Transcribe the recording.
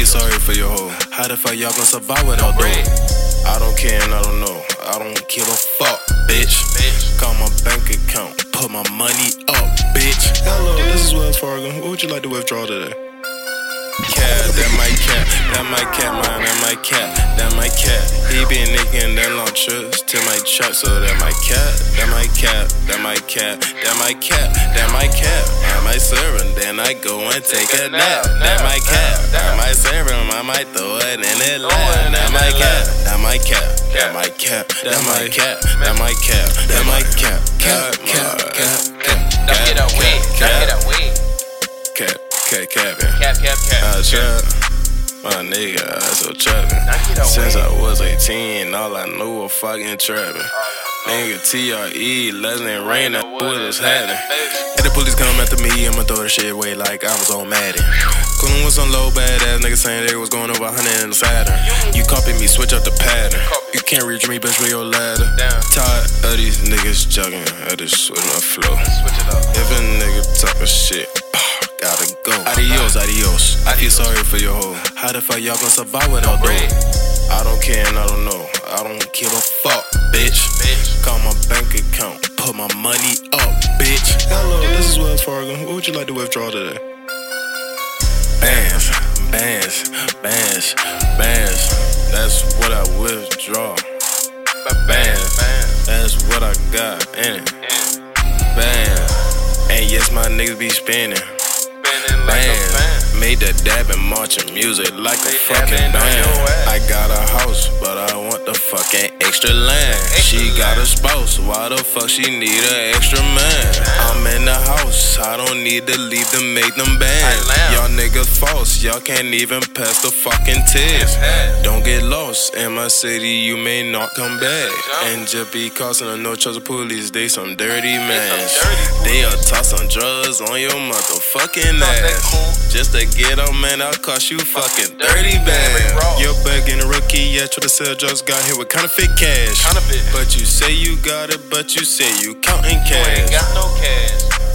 feel sorry for your hoe. How the fuck y'all gon' survive without dough? I don't care and I don't know. I don't give a fuck, bitch. Call my bank account, put my money up, bitch. Hello, this is Wells Fargo. What would you like to withdraw today? Cat, that my cat, that my cat, man, that my cat, that my cat. He be nicking that trips to my trap, so that my cat, that my cat, that my cat, that my cat, that my cat. I might serve him, then I go and take a nap. That my cat, I serve him, I might throw it in it lap. That my cat, that my cat, that my cat, that my cat, that my cat, that my cat, cat, cat, cat, cat. Don't get away. Don't get away. Cap, cap, capping. Cap, cap, cap. I trap, my nigga, I so trapping. Knock it away. Since I was 18, all I knew was fucking trapping. Nigga, TRE, Leslie Rain, that what is happening. If the police come after me, I'ma throw the shit away like I was on Madden. Coolin' with some low badass niggas saying they was going over 100 in the Saturn. You copy me, switch up the pattern. You can't reach me, bitch, with your ladder. Tired of these niggas jogging, I just switch my flow. Switch it up. If a nigga talkin' shit, gotta go. Adios, adios. I feel sorry for your hoe. How the fuck y'all gon' survive without dough? I don't care and I don't know. I don't give a fuck, bitch. Bitch. Call my bank account, put my money up, bitch. Hello, this is Wells Fargo. What would you like to withdraw today? Bands, bands, bands, bands. That's what I withdraw. Bands, that's what I got in it. Band. And yes, my niggas be spinning. Spinning like a fan. Band. Made that dab and marching music like a fucking band. I got a house, but I want the fucking extra land. She got a spouse, why the fuck she need an extra man? I'm don't need to leave to make them bands. Y'all niggas false, y'all can't even pass the fucking test. Don't get lost in my city, you may not come back. And just because the no trust of police, they some dirty man. dirty They are toss some drugs on your motherfucking ass. Just to get them, man, I'll cost you fucking 30 dirty, man, bands. You're begging a rookie, yeah, try to sell drugs, got hit with counterfeit cash. But you say you got it, but you say you counting You ain't cash. got no cash.